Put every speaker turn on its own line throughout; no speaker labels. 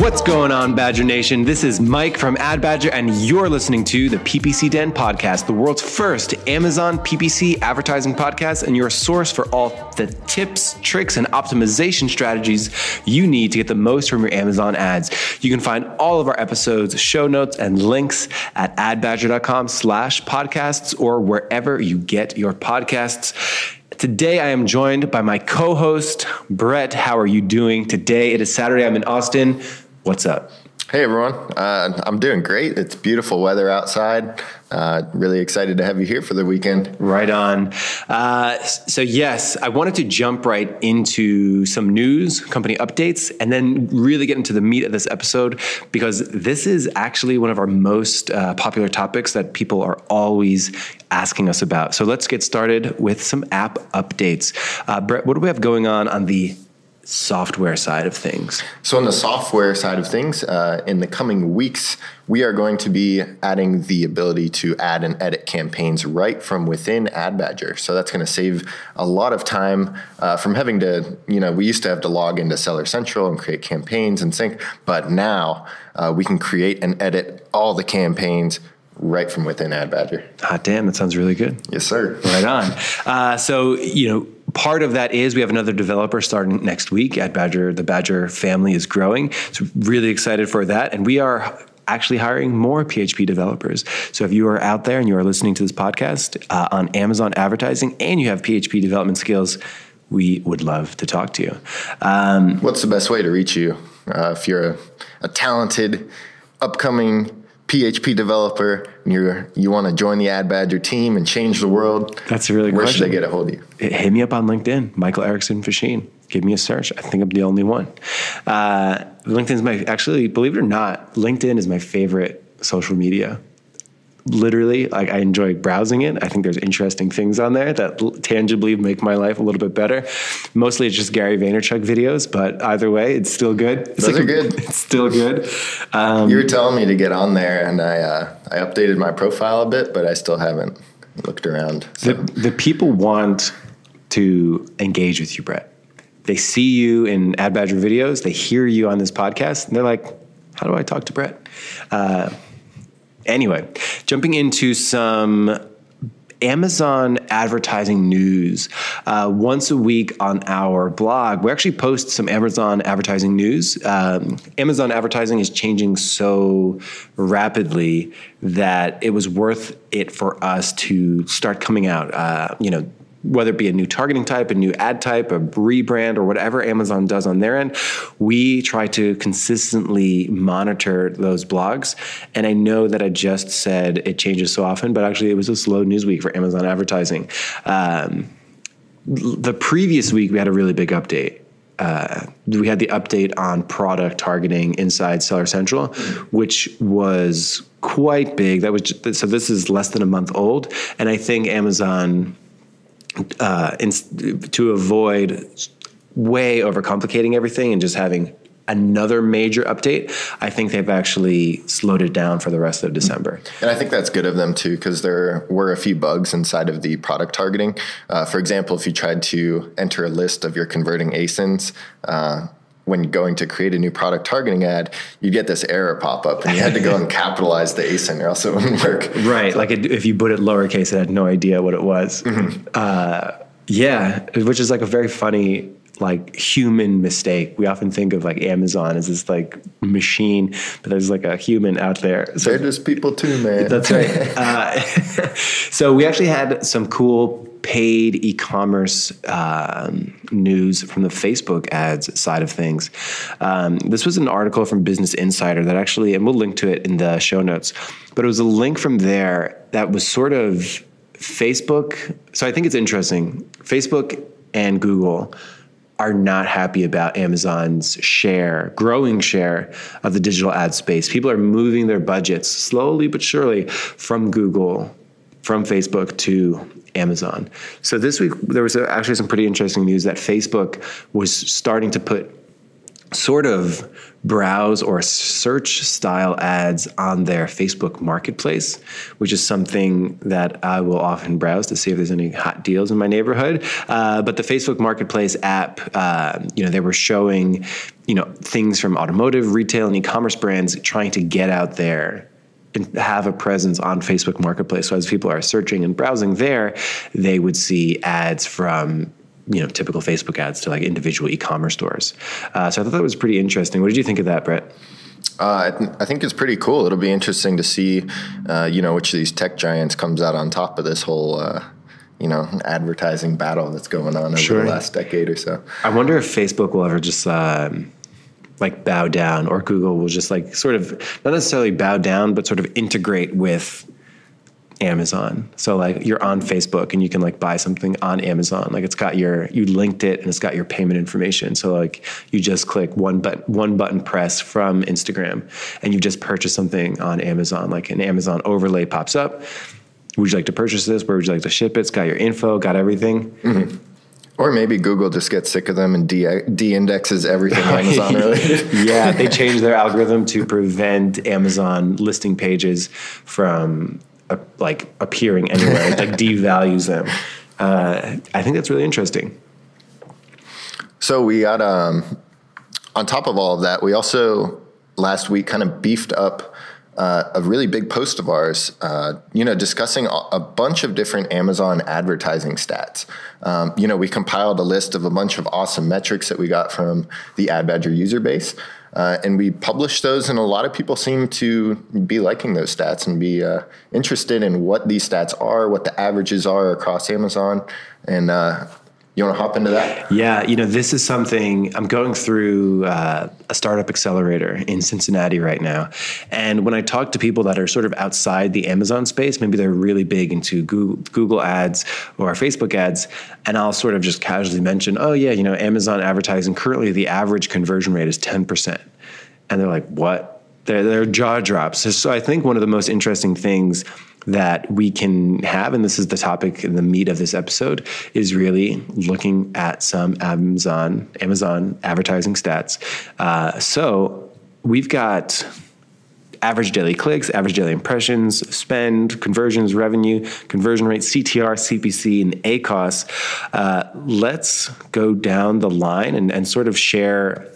What's going on, Badger Nation? This is Mike from Ad Badger, and you're listening to the PPC Den podcast, the world's first Amazon PPC advertising podcast, and your source for all the tips, tricks, and optimization strategies you need to get the most from your Amazon ads. You can find all of our episodes, show notes, and links at adbadger.com slash podcasts or wherever you get your podcasts. Today, I am joined by my co host, Brett. How are you doing today? It is Saturday. I'm in Austin. What's up?
Hey everyone, uh, I'm doing great. It's beautiful weather outside. Uh, really excited to have you here for the weekend.
Right on. Uh, so, yes, I wanted to jump right into some news, company updates, and then really get into the meat of this episode because this is actually one of our most uh, popular topics that people are always asking us about. So, let's get started with some app updates. Uh, Brett, what do we have going on on the software side of things?
So, on the software side of things, uh, in the coming weeks, we are going to be adding the ability to add and edit campaigns right from within Ad Badger. So, that's going to save a lot of time uh, from having to, you know, we used to have to log into Seller Central and create campaigns and sync, but now uh, we can create and edit all the campaigns right from within Ad Badger.
Ah, damn, that sounds really good.
Yes, sir.
Right on. Uh, so, you know, part of that is we have another developer starting next week at Badger. The Badger family is growing. So, really excited for that. And we are actually hiring more PHP developers. So if you are out there and you are listening to this podcast uh, on Amazon advertising and you have PHP development skills, we would love to talk to you.
Um, What's the best way to reach you uh, if you're a, a talented, upcoming PHP developer and you you want to join the Ad Badger team and change the world,
that's a really
where
question.
should they get a hold of you?
Hit me up on LinkedIn, Michael Erickson Facchin. Give me a search. I think I'm the only one. Uh, LinkedIn is my actually, believe it or not, LinkedIn is my favorite social media literally like i enjoy browsing it. I think there's interesting things on there that l- tangibly make my life a little bit better. Mostly it's just gary vaynerchuk videos but either way it's still good. It's
Those like are good.
it's still good.
Um, you were telling me to get on there and i uh, i updated my profile a bit but i still haven't looked around
so. the, the people want to engage with you brett. They see you in ad badger videos. They hear you on this podcast and they're like how do i talk to brett? Uh, Anyway, jumping into some Amazon advertising news. Uh, once a week on our blog, we actually post some Amazon advertising news. Um, Amazon advertising is changing so rapidly that it was worth it for us to start coming out. Uh, you know, whether it be a new targeting type, a new ad type, a rebrand, or whatever Amazon does on their end, we try to consistently monitor those blogs. And I know that I just said it changes so often, but actually it was a slow news week for Amazon advertising. Um, the previous week, we had a really big update. Uh, we had the update on product targeting inside Seller Central, which was quite big. That was just, so. This is less than a month old, and I think Amazon uh, in, to avoid way overcomplicating everything and just having another major update, I think they've actually slowed it down for the rest of December.
And I think that's good of them too, because there were a few bugs inside of the product targeting. Uh, for example, if you tried to enter a list of your converting ASINs, uh, when going to create a new product targeting ad, you get this error pop up, and you had to go and capitalize the ASIN, or else it wouldn't work.
Right, so. like it, if you put it lowercase, it had no idea what it was. Mm-hmm. Uh, yeah, which is like a very funny like human mistake. We often think of like Amazon as this like machine, but there's like a human out there.
So, They're just people too, man.
That's right. uh, so we actually had some cool paid e-commerce um, news from the Facebook ads side of things. Um, this was an article from Business Insider that actually, and we'll link to it in the show notes, but it was a link from there that was sort of Facebook. So I think it's interesting. Facebook and Google are not happy about Amazon's share, growing share of the digital ad space. People are moving their budgets slowly but surely from Google, from Facebook to Amazon. So this week there was actually some pretty interesting news that Facebook was starting to put sort of browse or search style ads on their Facebook marketplace, which is something that I will often browse to see if there's any hot deals in my neighborhood. Uh, but the Facebook marketplace app, uh, you know, they were showing, you know, things from automotive, retail, and e-commerce brands trying to get out there have a presence on Facebook Marketplace. So as people are searching and browsing there, they would see ads from you know typical Facebook ads to like individual e-commerce stores. Uh, so I thought that was pretty interesting. What did you think of that, Brett?
Uh, I, th- I, think it's pretty cool. It'll be interesting to see, uh, you know, which of these tech giants comes out on top of this whole, uh, you know, advertising battle that's going on over sure. the last decade or so.
I wonder if Facebook will ever just um, like bow down, or Google will just like sort of not necessarily bow down, but sort of integrate with Amazon. So like you're on Facebook and you can like buy something on Amazon. Like it's got your you linked it and it's got your payment information. So like you just click one but one button press from Instagram and you just purchase something on Amazon. Like an Amazon overlay pops up. Would you like to purchase this? Where would you like to ship it? It's got your info, got everything. Mm-hmm.
Or maybe Google just gets sick of them and de- de-indexes everything Amazon related.
yeah, they changed their algorithm to prevent Amazon listing pages from uh, like appearing anywhere. It like devalues them. Uh, I think that's really interesting.
So we got um, on top of all of that, we also last week kind of beefed up uh, a really big post of ours, uh, you know, discussing a bunch of different Amazon advertising stats. Um, you know, we compiled a list of a bunch of awesome metrics that we got from the Ad Badger user base. Uh, and we published those, and a lot of people seem to be liking those stats and be uh, interested in what these stats are, what the averages are across Amazon. And uh, you want to hop into that?
Yeah, you know, this is something I'm going through uh, a startup accelerator in Cincinnati right now. And when I talk to people that are sort of outside the Amazon space, maybe they're really big into Google, Google ads or Facebook ads, and I'll sort of just casually mention, oh, yeah, you know, Amazon advertising, currently the average conversion rate is 10%. And they're like, what? Their, their jaw drops. So I think one of the most interesting things that we can have, and this is the topic and the meat of this episode, is really looking at some Amazon Amazon advertising stats. Uh, so we've got average daily clicks, average daily impressions, spend, conversions, revenue, conversion rate, CTR, CPC, and ACOS. Uh, let's go down the line and, and sort of share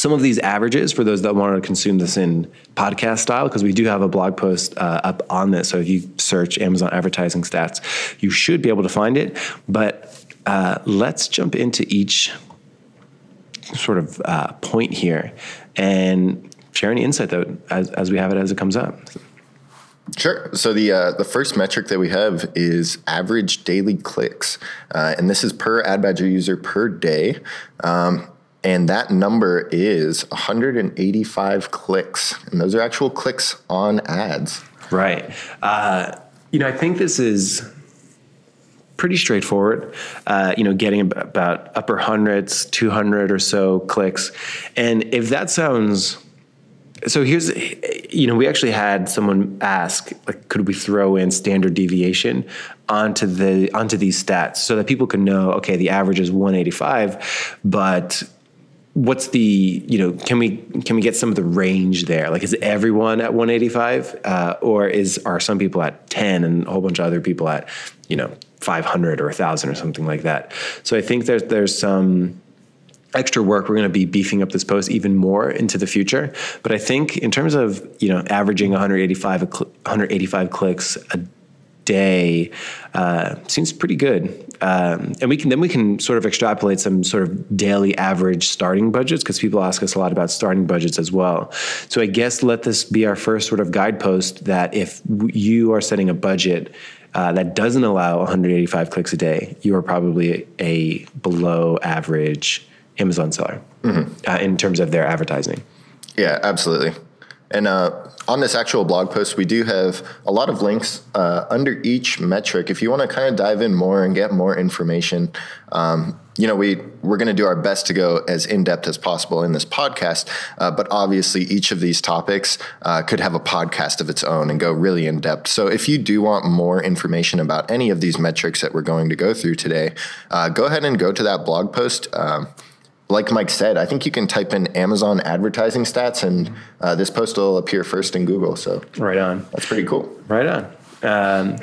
some of these averages for those that want to consume this in podcast style, because we do have a blog post uh, up on this. So if you search Amazon advertising stats, you should be able to find it. But uh, let's jump into each sort of uh, point here and share any insight though as, as we have it as it comes up.
Sure. So the uh, the first metric that we have is average daily clicks, uh, and this is per AdBadger user per day. Um, and that number is 185 clicks. And those are actual clicks on ads.
Right. Uh, you know, I think this is pretty straightforward. Uh, you know, getting about upper hundreds, 200 or so clicks. And if that sounds so here's you know we actually had someone ask like could we throw in standard deviation onto the onto these stats so that people can know okay the average is 185 but what's the you know can we can we get some of the range there? Like is everyone at 185 uh, or is are some people at 10 and a whole bunch of other people at you know 500 or 1000 or something like that? So i think there's there's some extra work. We're going to be beefing up this post even more into the future. But i think in terms of you know averaging 185 185 clicks a day uh, seems pretty good. Um, and we can then we can sort of extrapolate some sort of daily average starting budgets because people ask us a lot about starting budgets as well. So I guess let this be our first sort of guidepost that if you are setting a budget. Uh, that doesn't allow 185 clicks a day, you are probably a below average Amazon seller mm-hmm. uh, in terms of their advertising.
Yeah, absolutely. And uh, on this actual blog post, we do have a lot of links uh, under each metric. If you want to kind of dive in more and get more information, um, you know, we we're going to do our best to go as in depth as possible in this podcast. Uh, but obviously, each of these topics uh, could have a podcast of its own and go really in depth. So, if you do want more information about any of these metrics that we're going to go through today, uh, go ahead and go to that blog post. Um, like Mike said, I think you can type in Amazon advertising stats, and uh, this post will appear first in Google. So
Right on.
that's pretty cool.
Right on. Um,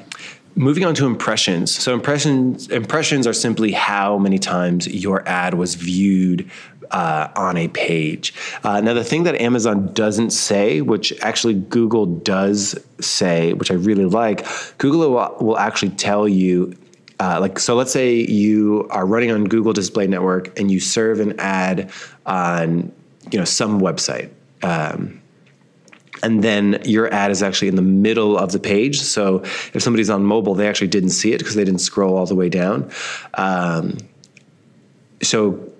moving on to impressions. So impressions impressions are simply how many times your ad was viewed uh, on a page. Uh, now, the thing that Amazon doesn't say, which actually Google does say, which I really like, Google will, will actually tell you. Uh, like so, let's say you are running on Google Display Network and you serve an ad on, you know, some website. Um, and then your ad is actually in the middle of the page. So if somebody's on mobile, they actually didn't see it because they didn't scroll all the way down. Um, so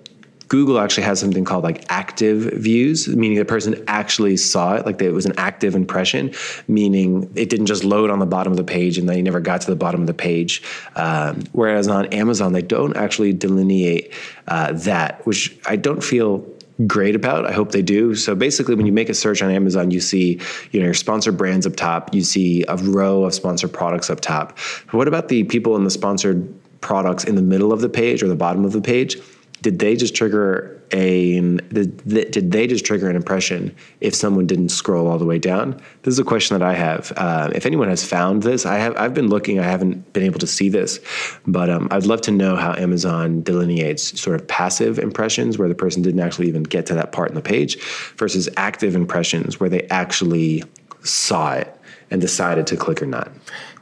Google actually has something called like active views, meaning the person actually saw it, like it was an active impression, meaning it didn't just load on the bottom of the page and they never got to the bottom of the page. Um, whereas on Amazon, they don't actually delineate uh, that, which I don't feel great about. I hope they do. So basically, when you make a search on Amazon, you see you know your sponsored brands up top. You see a row of sponsored products up top. What about the people in the sponsored products in the middle of the page or the bottom of the page? Did they just trigger a did they just trigger an impression if someone didn't scroll all the way down? This is a question that I have. Uh, if anyone has found this, I have I've been looking. I haven't been able to see this, but um, I'd love to know how Amazon delineates sort of passive impressions where the person didn't actually even get to that part in the page, versus active impressions where they actually saw it and decided to click or not.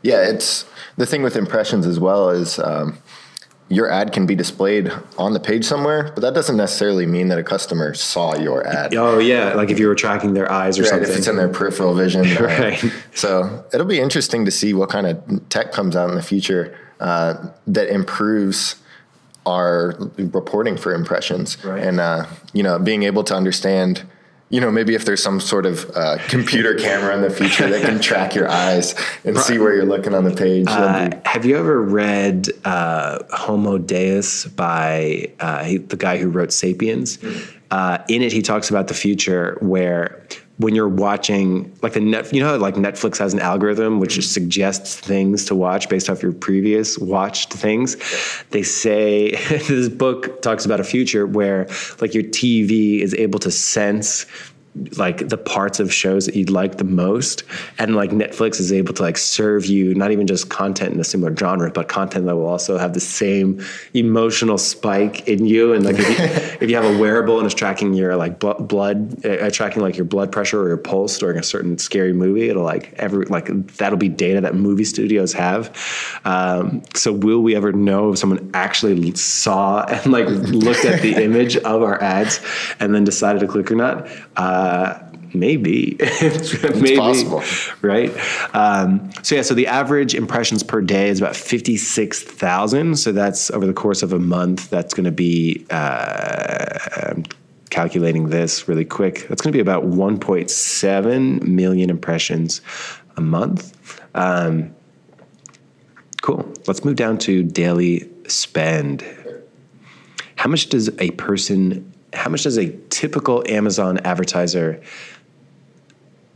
Yeah, it's the thing with impressions as well is um, your ad can be displayed on the page somewhere, but that doesn't necessarily mean that a customer saw your ad.
Oh yeah, like if you were tracking their eyes or
Right,
something.
if it's in their peripheral vision. uh,
Right.
So it'll be interesting to see what kind of tech comes out in the future uh, that improves our reporting for impressions
Right.
and uh, you know being able to understand you know maybe if there's some sort of uh, computer camera in the future that can track your eyes and see where you're looking on the page that'd be-
Uh, have you ever read uh, Homo Deus by uh, he, the guy who wrote *Sapiens*? Uh, in it, he talks about the future where when you're watching, like the net, you know, how, like Netflix has an algorithm which just suggests things to watch based off your previous watched things. They say this book talks about a future where like your TV is able to sense like the parts of shows that you'd like the most and like netflix is able to like serve you not even just content in a similar genre but content that will also have the same emotional spike in you. And like if you, if you have a wearable and it's tracking your like bl- blood uh, tracking like your blood pressure or your pulse during a certain scary movie it'll like every like that'll be data that movie studios have. Um, so will we ever know if someone actually saw and like looked at the image of our ads and then decided to click or not? Uh, maybe. Maybe
possible.
right? Um, so yeah so the average impressions per day is about 56000 so that's over the course of a month that's going to be uh, calculating this really quick. That's going to be about 1.7 million impressions a month. Um, cool. Let's move down to daily spend. How much does a person how much does a typical amazon advertiser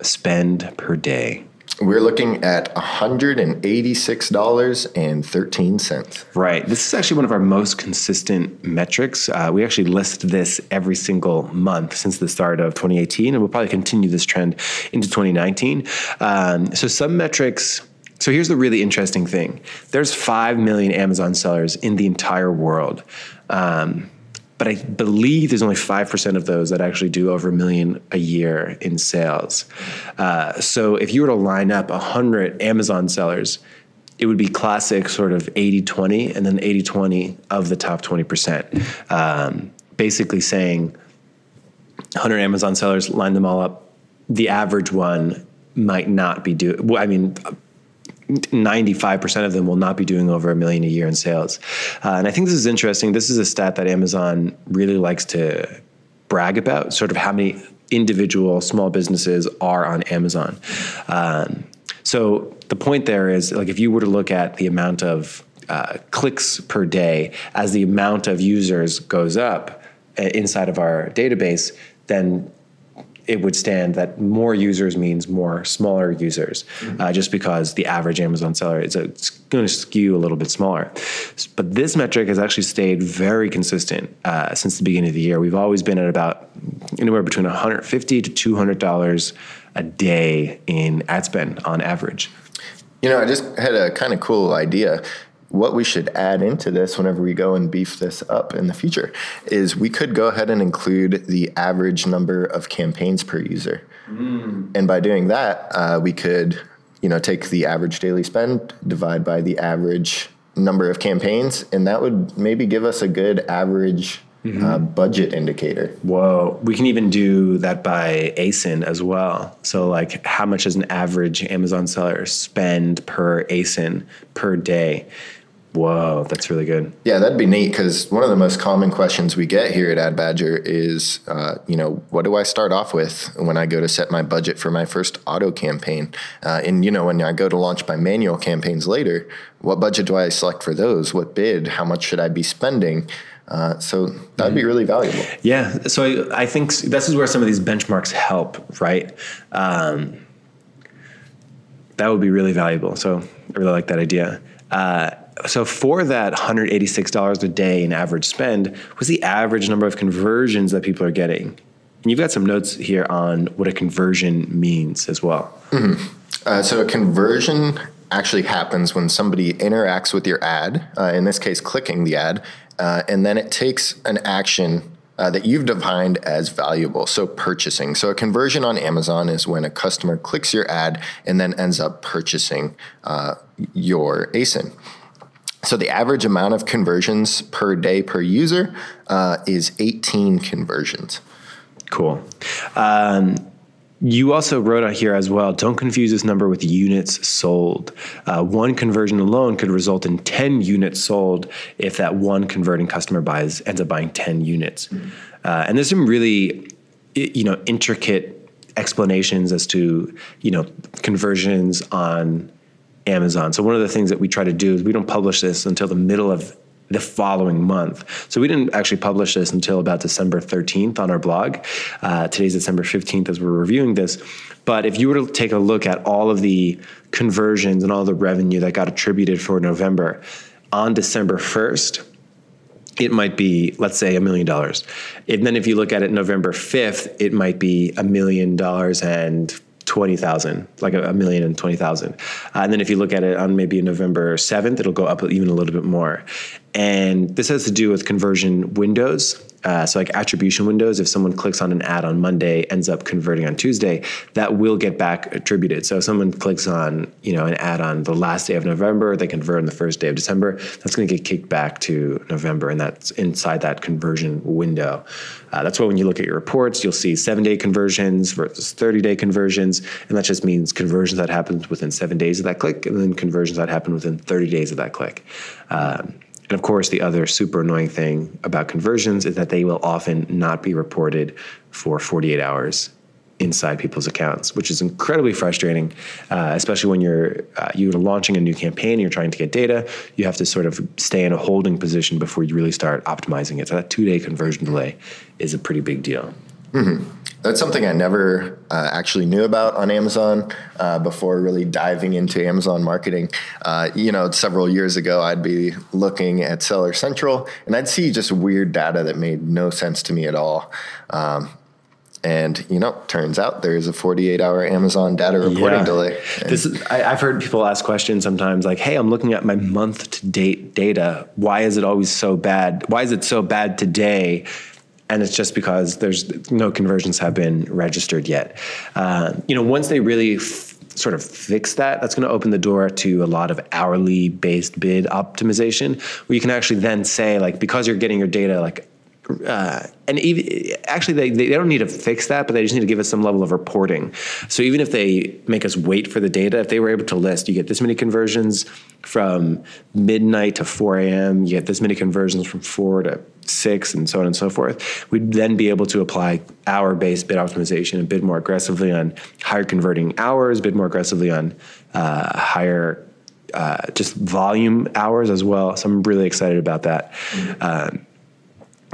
spend per day
we're looking at $186.13
Right. This is actually one of our most consistent metrics. Uh, we actually list this every single month since the start of 2018, and we'll probably continue this trend into 2019. Um, so, some metrics. So, here's the really interesting thing there's 5 million Amazon sellers in the entire world. Um, but I believe there's only 5% of those that actually do over a million a year in sales. Uh, so if you were to line up 100 Amazon sellers, it would be classic sort of 80 20 and then 80 20 of the top 20%. Um, basically saying 100 Amazon sellers, line them all up. The average one might not be doing, well, I mean, 95% of them will not be doing over a million a year in sales. Uh, and I think this is interesting. This is a stat that Amazon really likes to brag about, sort of how many individual small businesses are on Amazon. Um, so the point there is like if you were to look at the amount of uh, clicks per day as the amount of users goes up uh, inside of our database, then it would stand that more users means more smaller users, mm-hmm. uh, just because the average Amazon seller is going to skew a little bit smaller. But this metric has actually stayed very consistent uh, since the beginning of the year. We've always been at about anywhere between 150 to 200 dollars a day in ad spend on average.
You know, I just had a kind of cool idea what we should add into this whenever we go and beef this up in the future is we could go ahead and include the average number of campaigns per user. Mm. And by doing that, uh, we could, you know, take the average daily spend, divide by the average number of campaigns, and that would maybe give us a good average Mm-hmm. Uh, budget indicator.
Whoa. We can even do that by ASIN as well. So, like, how much does an average Amazon seller spend per ASIN per day? Whoa, that's really good.
Yeah, that'd be neat because one of the most common questions we get here at Ad Badger is, uh, you know, what do I start off with when I go to set my budget for my first auto campaign? Uh, and, you know, when I go to launch my manual campaigns later, what budget do I select for those? What bid? How much should I be spending? Uh, so that'd be really valuable.
Yeah. So I think this is where some of these benchmarks help, right? Um, that would be really valuable. So I really like that idea. Uh, so for that $186 a day in average spend was the average number of conversions that people are getting and you've got some notes here on what a conversion means as well
mm-hmm. uh, so a conversion actually happens when somebody interacts with your ad uh, in this case clicking the ad uh, and then it takes an action uh, that you've defined as valuable. So, purchasing. So, a conversion on Amazon is when a customer clicks your ad and then ends up purchasing uh, your ASIN. So the average amount of conversions per day per user uh, is 18 conversions.
Cool. Um, you also wrote out here as well don't confuse this number with units sold. Uh, one conversion alone could result in 10 units sold if that one converting customer buys ends up buying 10 units. Uh, and there's some really you know intricate explanations as to you know conversions on Amazon. So one of the things that we try to do is we don't publish this until the middle of the following month. So we didn't actually publish this until about December 13th on our blog. Uh, today's December 15th as we're reviewing this. But if you were to take a look at all of the conversions and all the revenue that got attributed for November on December 1st, it might be, let's say, a million dollars. And then if you look at it November 5th, it might be a million dollars and 20,000, like a, a million and 20,000. Uh, and then if you look at it on maybe November 7th, it'll go up even a little bit more. And this has to do with conversion windows. Uh, so like attribution windows, if someone clicks on an ad on Monday, ends up converting on Tuesday, that will get back attributed. So if someone clicks on you know an ad on the last day of November, they convert on the first day of December, that's going to get kicked back to November, and that's inside that conversion window. Uh, that's why when you look at your reports, you'll see seven day conversions versus 30 day conversions, and that just means conversions that happen within seven days of that click, and then conversions that happen within 30 days of that click. Um, and of course, the other super annoying thing about conversions is that they will often not be reported for 48 hours inside people's accounts, which is incredibly frustrating, uh, especially when you're uh, you're launching a new campaign, you're trying to get data. You have to sort of stay in a holding position before you really start optimizing it. So that two day conversion delay is a pretty big deal.
Mm-hmm. That's something I never uh, actually knew about on Amazon uh, before really diving into Amazon marketing. Uh, you know, several years ago, I'd be looking at Seller Central and I'd see just weird data that made no sense to me at all. Um, and you know, turns out there's a 48 hour Amazon data reporting yeah. delay.
this is, I, have heard people ask questions sometimes like, "Hey, I'm looking at my month to date data. Why is it always so bad? Why is it so bad today?" And it's just because there's no conversions have been registered yet. Uh, you know, once they really f- sort of fix that, that's going to open the door to a lot of hourly based bid optimization, where you can actually then say like because you're getting your data like uh, and even actually they, they don't need to fix that but they just need to give us some level of reporting. So even if they make us wait for the data if they were able to list you get this many conversions from midnight to 4 a.m you get this many conversions from 4 to 6 and so on and so forth we'd then be able to apply hour based bid optimization and bid more aggressively on higher converting hours bid more aggressively on uh, higher uh, just volume hours as well. So i'm really excited about that. Mm-hmm. um,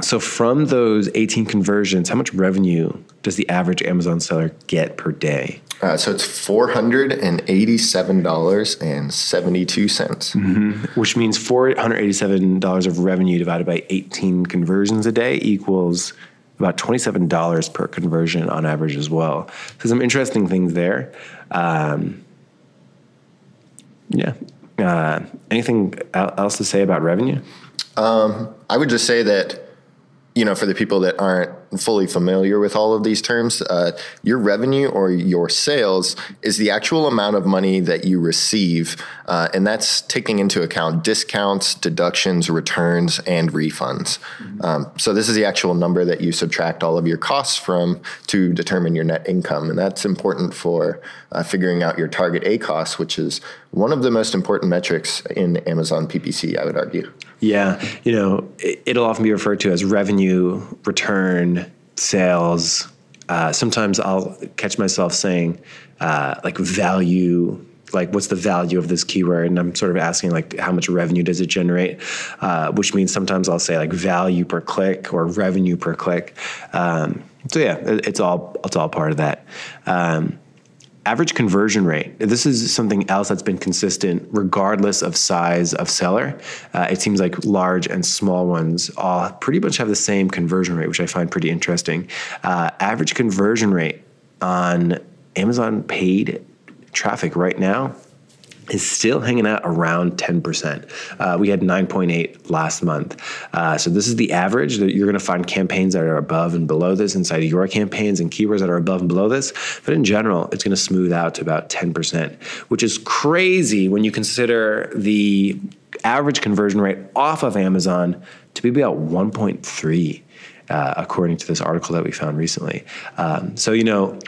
so from those 18 conversions, how much revenue does the average Amazon seller get per day?
Uh, so it's four hundred and eighty-seven dollars and seventy-two cents.
Mm-hmm. Which means four hundred eighty-seven dollars of revenue divided by eighteen conversions a day equals about twenty-seven dollars per conversion on average as well. So some interesting things there. Um, yeah. Uh, anything else to say about revenue?
Um, I would just say that you know, for the people that aren't fully familiar with all of these terms, uh, your revenue or your sales is the actual amount of money that you receive, uh, and that's taking into account discounts, deductions, returns, and refunds. Mm-hmm. Um, so this is the actual number that you subtract all of your costs from to determine your net income, and that's important for uh, figuring out your target ACoS, which is one of the most important metrics in Amazon PPC, I would argue.
Yeah, you know, it'll often be referred to as revenue, return, sales. Uh, sometimes I'll catch myself saying uh, like value like what's the value of this keyword? And i'm sort of asking like how much revenue does it generate? Uh, which means sometimes i'll say like value per click or revenue per click. Um, so yeah it's all it's all part of that. Um, average conversion rate. This is something else that's been consistent regardless of size of seller. Uh, it seems like large and small ones all pretty much have the same conversion rate, which I find pretty interesting. Uh, average conversion rate on Amazon paid traffic right now is still hanging out around 10%. Uh, we had 9.8 last month. Uh, so this is the average that you're going to find campaigns that are above and below this inside of your campaigns and keywords that are above and below this. But in general, it's going to smooth out to about 10%, which is crazy when you consider the average conversion rate off of Amazon to be about 1.3. Uh, according to this article that we found recently. Um, so, you know,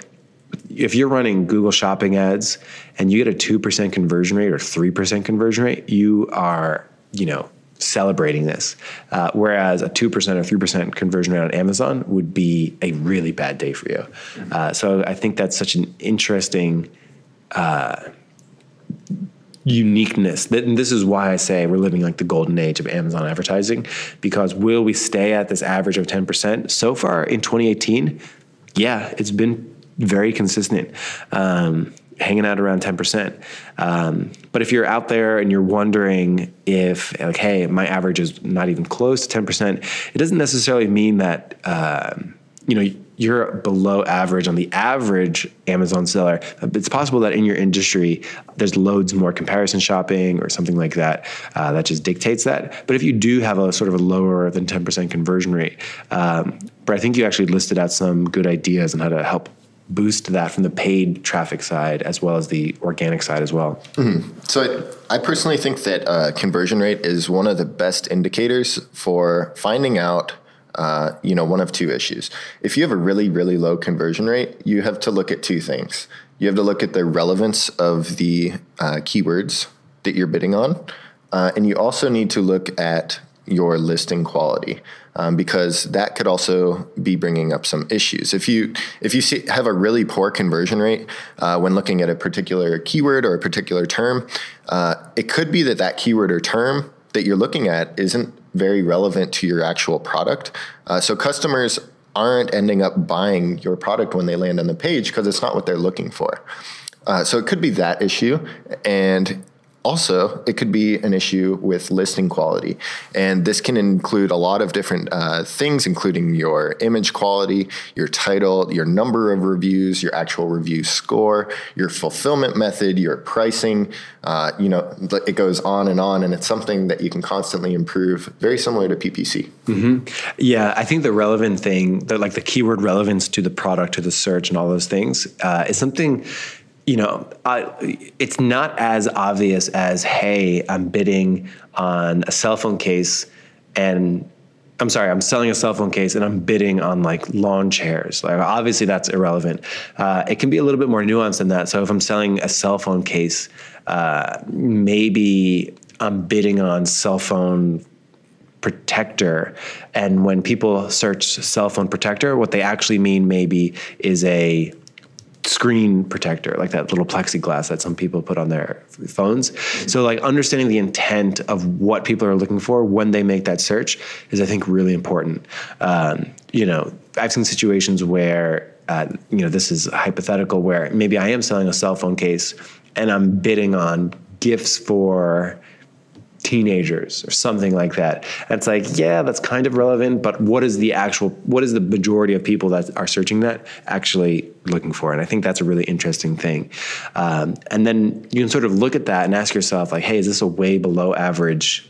if you're running Google Shopping ads and you get a 2% conversion rate or 3% conversion rate, you are, you know, celebrating this. Uh, whereas a 2% or 3% conversion rate on Amazon would be a really bad day for you. Uh, so I think that's such an interesting uh, uniqueness. And this is why I say we're living like the golden age of Amazon advertising because will we stay at this average of 10%? So far in 2018, yeah, it's been very consistent. Um, hanging out around 10%. Um, but if you're out there and you're wondering if, like, hey, my average is not even close to 10%, it doesn't necessarily mean that, uh, you know, you're below average on the average Amazon seller. It's possible that in your industry, there's loads more comparison shopping or something like that uh, that just dictates that. But if you do have a sort of a lower than 10% conversion rate, um, but I think you actually listed out some good ideas on how to help boost that from the paid traffic side as well as the organic side as well.
Mm-hmm. So I, I, personally think that uh, conversion rate is one of the best indicators for finding out. Uh, you know, one of two issues. If you have a really, really low conversion rate, you have to look at two things. You have to look at the relevance of the uh, keywords that you're bidding on, uh, and you also need to look at your listing quality um, because that could also be bringing up some issues. If you if you see, have a really poor conversion rate uh, when looking at a particular keyword or a particular term, uh, it could be that that keyword or term that you're looking at isn't very relevant to your actual product. Uh, so customers aren't ending up buying your product when they land on the page because it's not what they're looking for. Uh, so it could be that issue, and also, it could be an issue with listing quality. And this can include a lot of different uh, things, including your image quality, your title, your number of reviews, your actual review score, your fulfillment method, your pricing. Uh, you know, it goes on and on. And it's something that you can constantly improve, very similar to PPC.
Mm-hmm. Yeah, I think the relevant thing, the, like the keyword relevance to the product, to the search, and all those things, uh, is something you know, uh, it's not as obvious as, hey, I'm bidding on a cell phone case and I'm sorry, I'm selling a cell phone case and I'm bidding on like lawn chairs. Like obviously that's irrelevant. Uh, it can be a little bit more nuanced than that. So if I'm selling a cell phone case, uh, maybe I'm bidding on cell phone protector. And when people search cell phone protector, what they actually mean maybe is a screen protector, like that little plexiglass that some people put on their phones. So, like understanding the intent of what people are looking for when they make that search is, I think, really important. Um, you know, I've seen situations where, uh, you know, this is hypothetical where maybe I am selling a cell phone case and I'm bidding on gifts for teenagers or something like that. And it's like, yeah, that's kind of relevant, but what is the actual, what is the majority of people that are searching that actually looking for? And I think that's a really interesting thing. Um, and then you can sort of look at that and ask yourself, like, hey, is this a way below average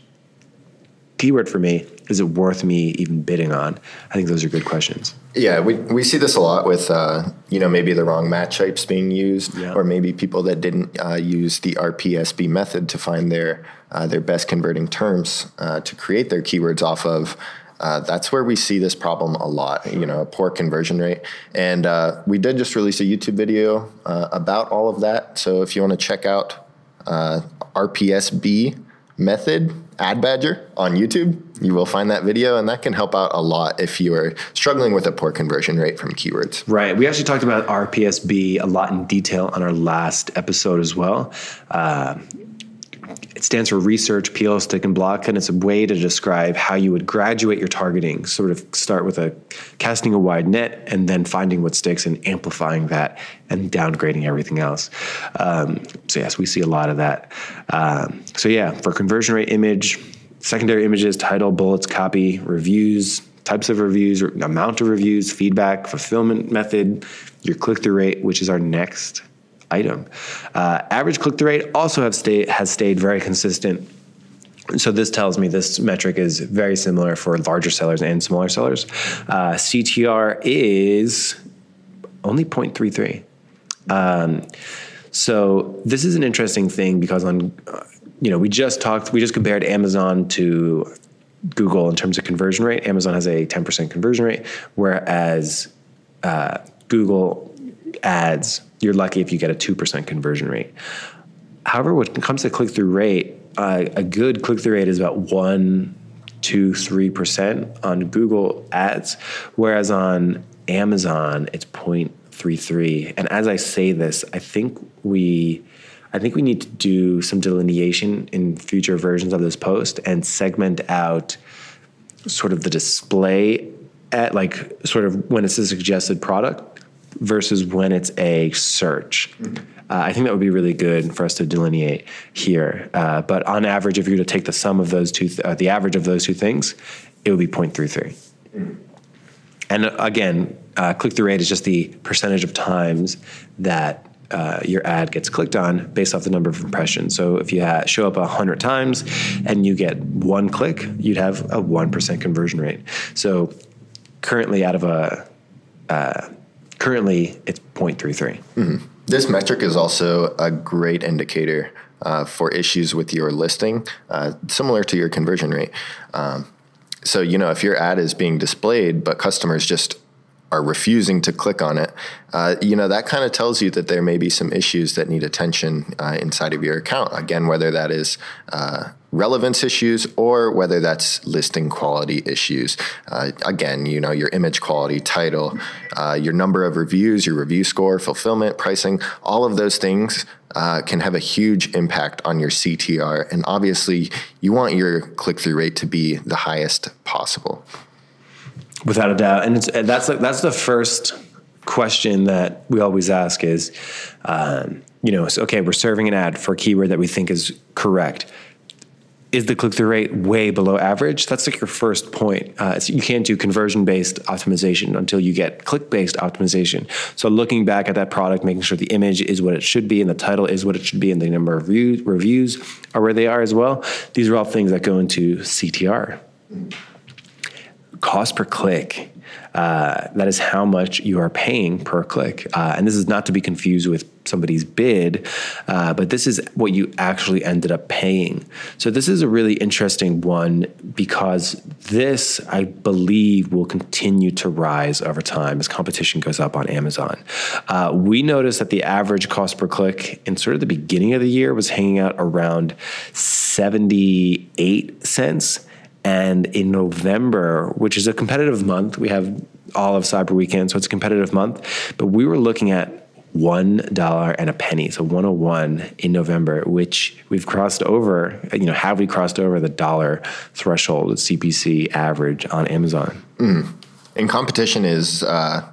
keyword for me? Is it worth me even bidding on? I think those are good questions.
Yeah, we, we see this a lot with, uh, you know, maybe the wrong match types being used, yeah. or maybe people that didn't uh, use the RPSB method to find their uh, their best converting terms uh, to create their keywords off of. Uh, that's where we see this problem a lot, you know, a poor conversion rate. And uh, we did just release a YouTube video about all of that. So if you want to check out RPSB method, Ad Badger on YouTube, you will find that video, and that can help out a lot if you are struggling with a poor conversion rate from keywords.
Right. We actually talked about RPSB a lot in detail on our last episode as well. Uh, it stands for research, peel, stick, and block, and it's a way to describe how you would graduate your targeting. Sort of start with a casting a wide net, and then finding what sticks and amplifying that, and downgrading everything else. Um, so yes, we see a lot of that. Um, so yeah, for conversion rate, image, secondary images, title, bullets, copy, reviews, types of reviews, amount of reviews, feedback, fulfillment method, your click through rate, which is our next item. Uh, average click through rate also have stay, has stayed very consistent. So this tells me this metric is very similar for larger sellers and smaller sellers. Uh, CTR is only 0.33. Um, so this is an interesting thing because on, uh, you know, we just talked, we just compared Amazon to Google in terms of conversion rate. Amazon has a 10% conversion rate, whereas uh, Google ads you're lucky if you get a 2% conversion rate. However, when it comes to click through rate, uh, a good click through rate is about 1, 2, 3% on Google ads, whereas on Amazon, it's 0.33. And as I say this, I think we. I think we need to do some delineation in future versions of this post and segment out sort of the display at like sort of when it's a suggested product versus when it's a search. Mm-hmm. Uh, I think that would be really good for us to delineate here. Uh, but on average, if you were to take the sum of those two, th- uh, the average of those two things, it would be 0.33. Mm-hmm. And uh, again, uh, click through rate is just the percentage of times that uh, your ad gets clicked on based off the number of impressions. So if you ha- show up 100 times and you get one click, you'd have a 1% conversion rate. So currently, out of a Currently, it's 0.33.
Mm-hmm. This metric is also a great indicator uh, for issues with your listing, uh, similar to your conversion rate. Um, so, you know, if your ad is being displayed, but customers just are refusing to click on it, uh, you know, that kind of tells you that there may be some issues that need attention uh, inside of your account. Again, whether that is uh, relevance issues or whether that's listing quality issues. Uh, again, you know, your image quality, title, uh, your number of reviews, your review score, fulfillment, pricing, all of those things uh, can have a huge impact on your CTR. And obviously, you want your click through rate to be the highest possible.
Without a doubt, and that's that's the first question that we always ask is, um, you know, so, okay, we're serving an ad for a keyword that we think is correct is the click through rate way below average? That's like your first point. Uh, you can't do conversion based optimization until you get click based optimization. So looking back at that product, making sure the image is what it should be and the title is what it should be and the number of reviews, reviews are where they are as well. These are all things that go into CTR. Cost per click. Uh, that is how much you are paying per click. Uh, and this is not to be confused with somebody's bid, uh, but this is what you actually ended up paying. So this is a really interesting one because this, I believe, will continue to rise over time as competition goes up on Amazon. Uh, we noticed that the average cost per click in sort of the beginning of the year was hanging out around 78 cents. And in November, which is a competitive month, we have all of Cyber Weekend, so it's a competitive month, but we were looking at one dollar and a penny, so 101 in November, which we've crossed over. You know, have we crossed over the dollar threshold CPC average on Amazon?
Mm. And competition is. Uh,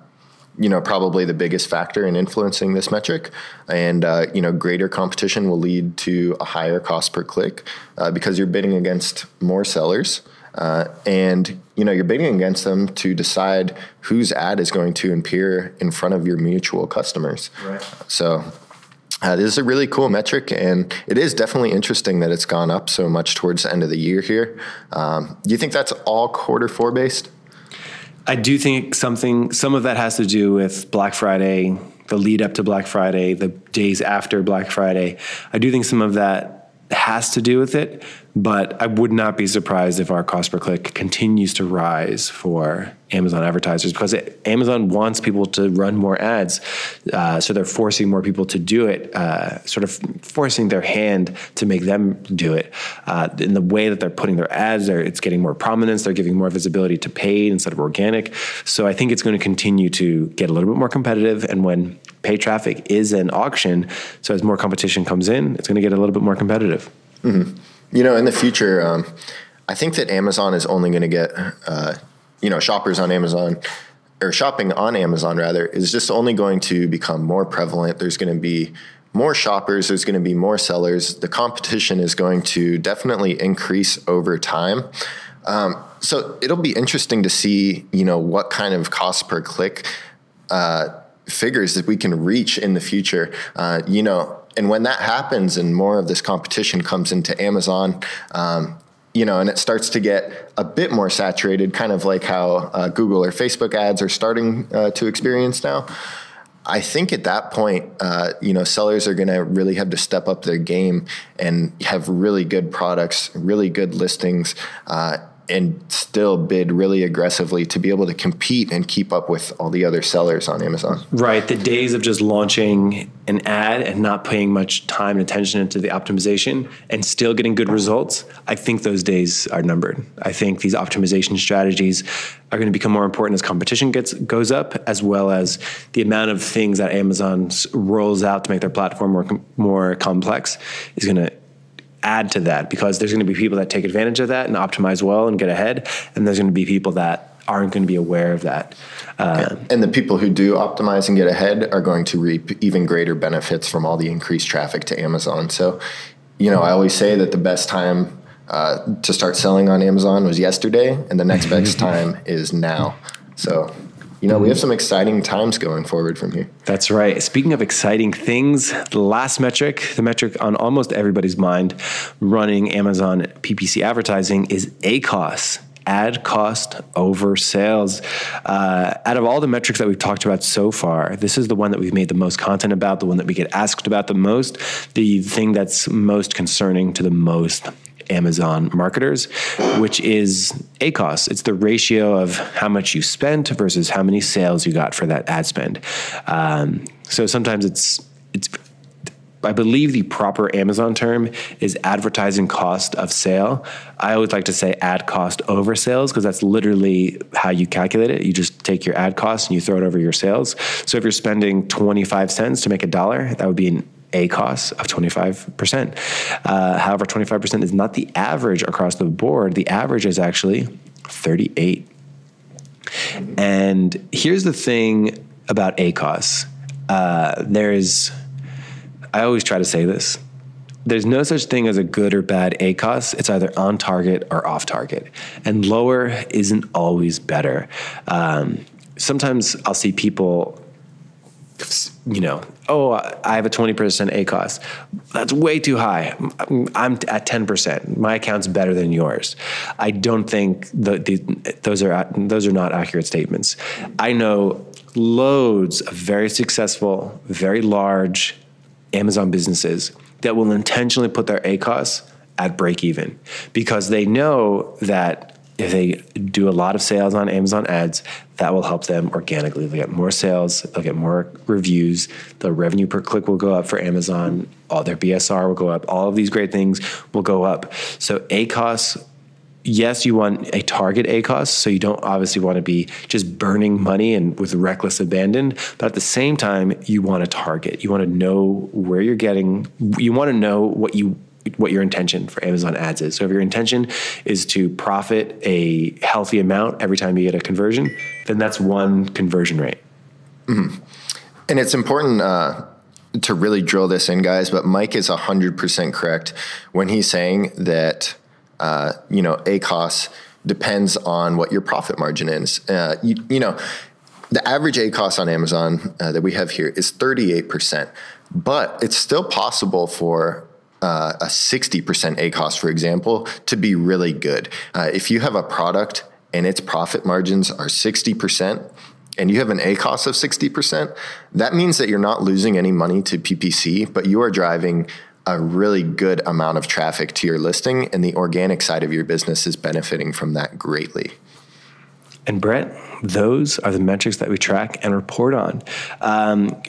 you know, probably the biggest factor in influencing this metric. And, uh, you know, greater competition will lead to a higher cost per click uh, because you're bidding against more sellers. Uh, and you know you're bidding against them to decide whose ad is going to appear in front of your mutual customers. Right. So uh, this is a really cool metric, and it is definitely interesting that it's gone up so much towards the end of the year here. Um, do you think that's all quarter four based?
I do think something, some of that has to do with Black Friday, the lead up to Black Friday, the days after Black Friday. I do think some of that has to do with it, but I would not be surprised if our cost per click continues to rise for Amazon advertisers because it, Amazon wants people to run more ads. Uh, so they're forcing more people to do it, uh, sort of forcing their hand to make them do it. Uh, in the way that they're putting their ads, it's getting more prominence. They're giving more visibility to paid instead of organic. So I think it's going to continue to get a little bit more competitive. And when paid traffic is an auction. So as more competition comes in, it's going to get a little bit more competitive.
Mm-hmm. You know, in the future, um, I think that Amazon is only going to get, uh, you know, shoppers on Amazon or shopping on Amazon rather is just only going to become more prevalent. There's going to be more shoppers, there's going to be more sellers. The competition is going to definitely increase over time. Um, so it'll be interesting to see, you know, what kind of cost per click uh, figures that we can reach in the future. Uh, you know, and when that happens and more of this competition comes into Amazon, um, you know, and it starts to get a bit more saturated, kind of like how uh, Google or Facebook ads are starting uh, to experience now. I think at that point, uh, you know, sellers are going to really have to step up their game and have really good products, really good listings, uh, and still bid really aggressively to be able to compete and keep up with all the other sellers on Amazon.
Right. The days of just launching an ad and not paying much time and attention into the optimization and still getting good results, I think those days are numbered. I think these optimization strategies are going to become more important as competition gets goes up, as well as the amount of things that Amazon rolls out to make their platform more more complex is going to add to that because there's going to be people that take advantage of that and optimize well and get ahead, and there's going to be people that aren't going to be aware of that.
Uh, and the people who do optimize and get ahead are going to reap even greater benefits from all the increased traffic to Amazon. So, you know, I always say that the best time uh, to start selling on Amazon was yesterday, and the next best time is now. So you know, we have some exciting times going forward from here.
That's right. Speaking of exciting things, the last metric, the metric on almost everybody's mind running Amazon PPC advertising is ACOS. Ad cost over sales. Uh, out of all the metrics that we've talked about so far, this is the one that we've made the most content about, the one that we get asked about the most, the thing that's most concerning to the most Amazon marketers, which is ACOS. It's the ratio of how much you spent versus how many sales you got for that ad spend. Um, so sometimes it's it's I believe the proper Amazon term is advertising cost of sale. I always like to say ad cost over sales because that's literally how you calculate it. You just take your ad cost and you throw it over your sales. So if you're spending 25 cents to make a dollar, that would be an ACOS of 25%. Uh, however, 25% is not the average across the board. The average is actually 38. And here's the thing about ACOS. Uh, there's, I always try to say this. There's no such thing as a good or bad ACOS. It's either on target or off target. And lower isn't always better. Um, sometimes I'll see people you know, oh, I have a 20% ACOS. That's way too high. I'm at 10%. My account's better than yours. I don't think the, the, those are those are not accurate statements. I know loads of very successful, very large Amazon businesses that will intentionally put their ACOS at break even because they know that if they do a lot of sales on Amazon ads, that will help them organically. They'll get more sales, they'll get more reviews, the revenue per click will go up for Amazon, all their BSR will go up, all of these great things will go up. So ACOS yes, you want a target ACOS, so you don't obviously want to be just burning money and with reckless abandon. But at the same time, you want to target. You want to know where you're getting. You want to know what you what your intention for Amazon ads is. So if your intention is to profit a healthy amount every time you get a conversion, then that's one conversion rate.
Mm-hmm. And it's important uh, to really drill this in, guys. But Mike is hundred percent correct when he's saying that uh, you know ACOS depends on what your profit margin is. Uh, you, you, know, the average ACOS on Amazon uh, that we have here is thirty eight percent, but it's still possible for uh, a 60% ACOS, for example, to be really good. Uh, if you have a product and its profit margins are 60%, and you have an ACOS of 60%, that means that you're not losing any money to PPC, but you are driving a really good amount of traffic to your listing, and the organic side of your business is benefiting from that greatly.
And Brett, those are the metrics that we track and report on. Um,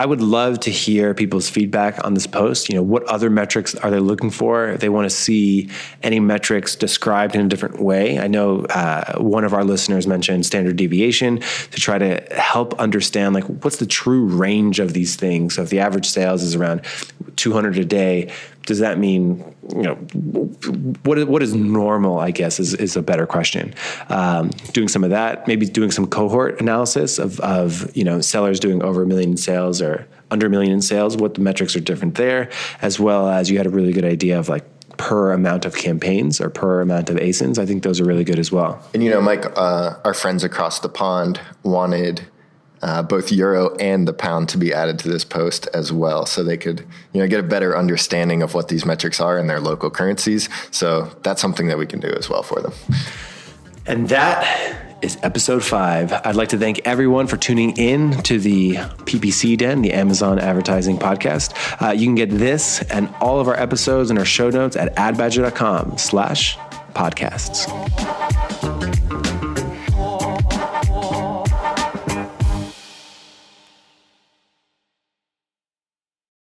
I would love to hear people's feedback on this post. You know, what other metrics are they looking for? If they want to see any metrics described in a different way. I know uh, one of our listeners mentioned standard deviation to try to help understand like what's the true range of these things. So if the average sales is around 200 a day, does that mean you know what what is normal i guess is, is a better question. Um, doing some of that maybe doing some cohort analysis of, of you know sellers doing over a million in sales or under a million in sales what the metrics are different there as well as you had a really good idea of like per amount of campaigns or per amount of asins i think those are really good as well.
And you know mike uh, our friends across the pond wanted uh, both euro and the pound to be added to this post as well, so they could you know get a better understanding of what these metrics are in their local currencies. So that's something that we can do as well for them.
And that is episode five. I'd like to thank everyone for tuning in to the PPC Den, the Amazon Advertising Podcast. Uh, you can get this and all of our episodes and our show notes at adbadger.com slash podcasts.